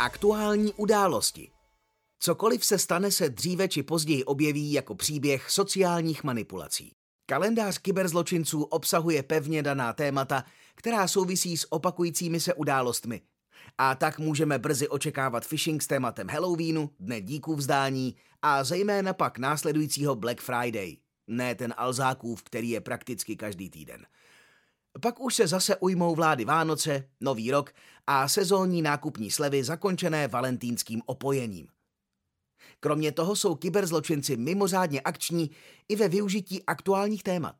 Aktuální události. Cokoliv se stane, se dříve či později objeví jako příběh sociálních manipulací. Kalendář kyberzločinců obsahuje pevně daná témata, která souvisí s opakujícími se událostmi. A tak můžeme brzy očekávat phishing s tématem Halloweenu, Dne díků vzdání a zejména pak následujícího Black Friday. Ne ten Alzákův, který je prakticky každý týden. Pak už se zase ujmou vlády Vánoce, Nový rok a sezónní nákupní slevy zakončené valentínským opojením. Kromě toho jsou kyberzločinci mimořádně akční i ve využití aktuálních témat.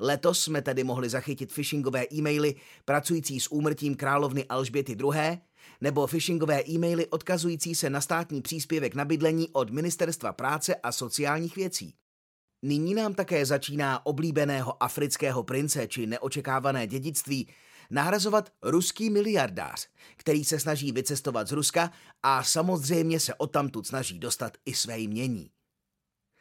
Letos jsme tedy mohli zachytit phishingové e-maily pracující s úmrtím královny Alžběty II. nebo phishingové e-maily odkazující se na státní příspěvek na bydlení od Ministerstva práce a sociálních věcí. Nyní nám také začíná oblíbeného afrického prince či neočekávané dědictví nahrazovat ruský miliardář, který se snaží vycestovat z Ruska a samozřejmě se odtamtud snaží dostat i své jmění.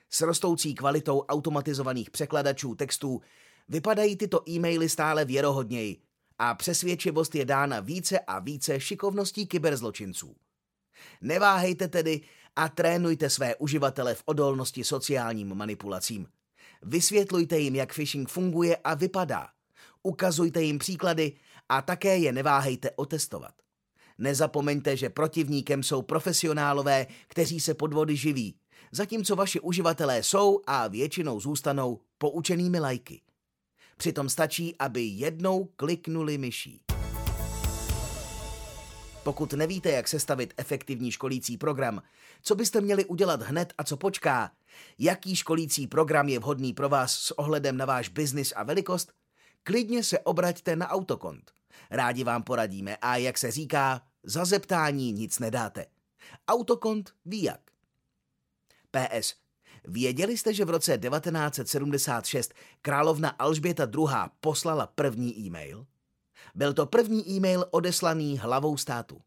S rostoucí kvalitou automatizovaných překladačů textů vypadají tyto e-maily stále věrohodněji a přesvědčivost je dána více a více šikovností kyberzločinců. Neváhejte tedy a trénujte své uživatele v odolnosti sociálním manipulacím. Vysvětlujte jim, jak phishing funguje a vypadá. Ukazujte jim příklady a také je neváhejte otestovat. Nezapomeňte, že protivníkem jsou profesionálové, kteří se podvody živí, zatímco vaši uživatelé jsou a většinou zůstanou poučenými lajky. Přitom stačí, aby jednou kliknuli myší. Pokud nevíte, jak sestavit efektivní školící program, co byste měli udělat hned a co počká, jaký školící program je vhodný pro vás s ohledem na váš biznis a velikost, klidně se obraťte na Autokont. Rádi vám poradíme a jak se říká, za zeptání nic nedáte. Autokont ví jak. PS. Věděli jste, že v roce 1976 královna Alžběta II. poslala první e-mail? Byl to první e-mail odeslaný hlavou státu.